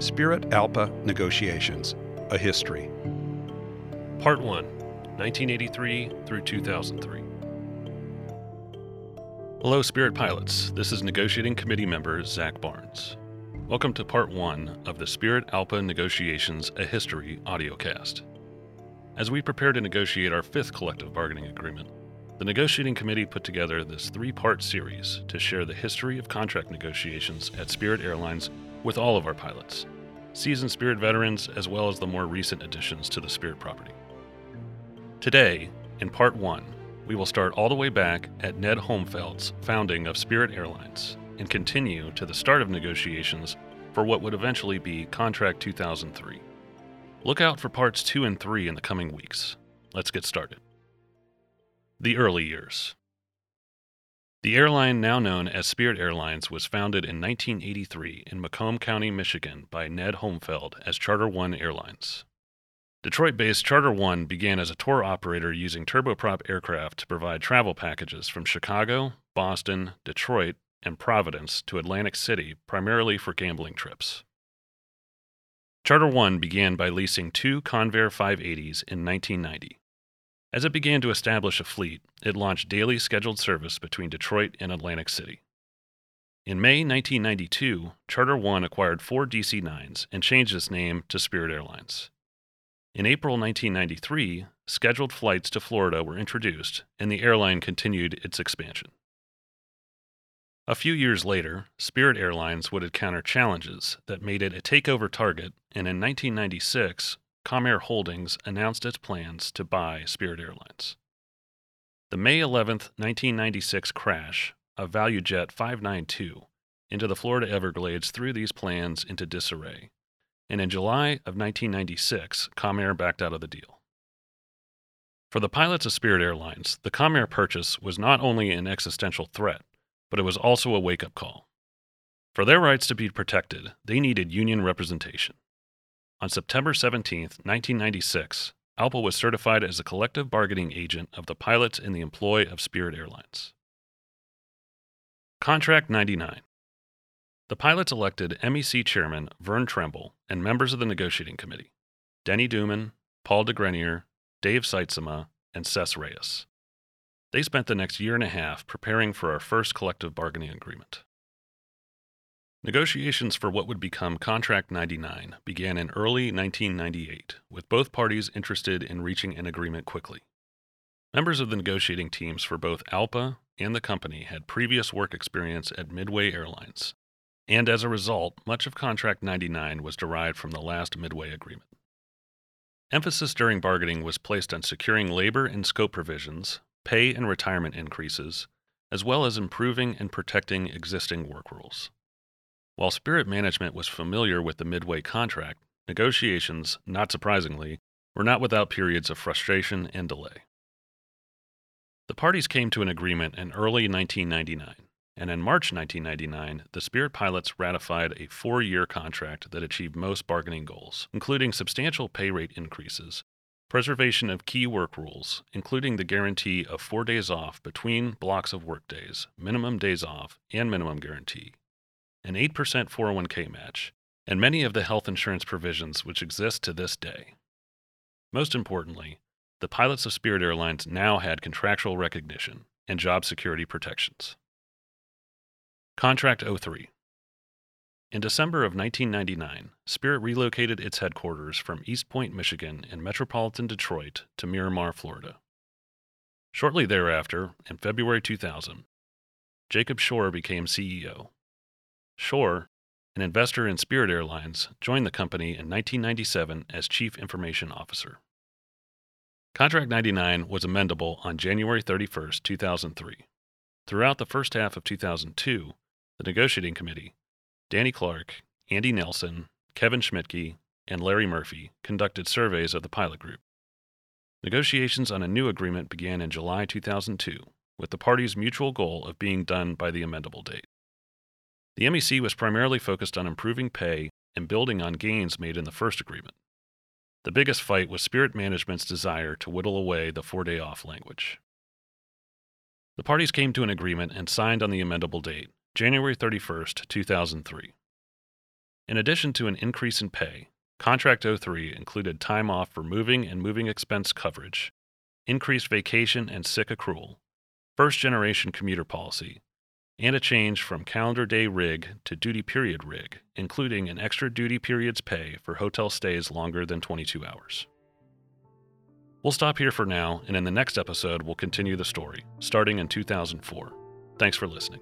Spirit ALPA Negotiations A History. Part 1 1983 through 2003. Hello, Spirit pilots. This is Negotiating Committee member Zach Barnes. Welcome to Part 1 of the Spirit ALPA Negotiations A History audiocast. As we prepare to negotiate our fifth collective bargaining agreement, the negotiating committee put together this three part series to share the history of contract negotiations at Spirit Airlines with all of our pilots, seasoned Spirit veterans, as well as the more recent additions to the Spirit property. Today, in part one, we will start all the way back at Ned Homfeld's founding of Spirit Airlines and continue to the start of negotiations for what would eventually be Contract 2003. Look out for parts two and three in the coming weeks. Let's get started. The early years. The airline now known as Spirit Airlines was founded in 1983 in Macomb County, Michigan by Ned Homfeld as Charter One Airlines. Detroit based Charter One began as a tour operator using turboprop aircraft to provide travel packages from Chicago, Boston, Detroit, and Providence to Atlantic City primarily for gambling trips. Charter One began by leasing two Convair 580s in 1990. As it began to establish a fleet, it launched daily scheduled service between Detroit and Atlantic City. In May 1992, Charter One acquired four DC 9s and changed its name to Spirit Airlines. In April 1993, scheduled flights to Florida were introduced, and the airline continued its expansion. A few years later, Spirit Airlines would encounter challenges that made it a takeover target, and in 1996, Comair Holdings announced its plans to buy Spirit Airlines. The May 11, 1996 crash of ValueJet 592 into the Florida Everglades threw these plans into disarray, and in July of 1996, Comair backed out of the deal. For the pilots of Spirit Airlines, the Comair purchase was not only an existential threat, but it was also a wake up call. For their rights to be protected, they needed union representation. On September 17, 1996, ALPA was certified as a collective bargaining agent of the pilots in the employ of Spirit Airlines. Contract 99. The pilots elected MEC Chairman Vern Tremble and members of the negotiating committee Denny Duman, Paul DeGrenier, Dave Seitzema, and Cess Reyes. They spent the next year and a half preparing for our first collective bargaining agreement. Negotiations for what would become Contract 99 began in early 1998, with both parties interested in reaching an agreement quickly. Members of the negotiating teams for both ALPA and the company had previous work experience at Midway Airlines, and as a result, much of Contract 99 was derived from the last Midway agreement. Emphasis during bargaining was placed on securing labor and scope provisions, pay and retirement increases, as well as improving and protecting existing work rules. While Spirit Management was familiar with the Midway contract, negotiations, not surprisingly, were not without periods of frustration and delay. The parties came to an agreement in early 1999, and in March 1999, the Spirit pilots ratified a four year contract that achieved most bargaining goals, including substantial pay rate increases, preservation of key work rules, including the guarantee of four days off between blocks of work days, minimum days off, and minimum guarantee, an 8% 401k match, and many of the health insurance provisions which exist to this day. Most importantly, the pilots of Spirit Airlines now had contractual recognition and job security protections. Contract 03 In December of 1999, Spirit relocated its headquarters from Eastpointe, Michigan, in metropolitan Detroit to Miramar, Florida. Shortly thereafter, in February 2000, Jacob Schorr became CEO. Schorr, an investor in Spirit Airlines, joined the company in 1997 as Chief Information Officer. Contract 99 was amendable on January 31, 2003. Throughout the first half of 2002, the negotiating committee, Danny Clark, Andy Nelson, Kevin Schmidtke, and Larry Murphy conducted surveys of the pilot group. Negotiations on a new agreement began in July 2002, with the parties' mutual goal of being done by the amendable date. The MEC was primarily focused on improving pay and building on gains made in the first agreement. The biggest fight was Spirit Management's desire to whittle away the four day off language. The parties came to an agreement and signed on the amendable date, January 31, 2003. In addition to an increase in pay, Contract 03 included time off for moving and moving expense coverage, increased vacation and sick accrual, first generation commuter policy, and a change from calendar day rig to duty period rig, including an extra duty periods pay for hotel stays longer than 22 hours. We'll stop here for now, and in the next episode, we'll continue the story, starting in 2004. Thanks for listening.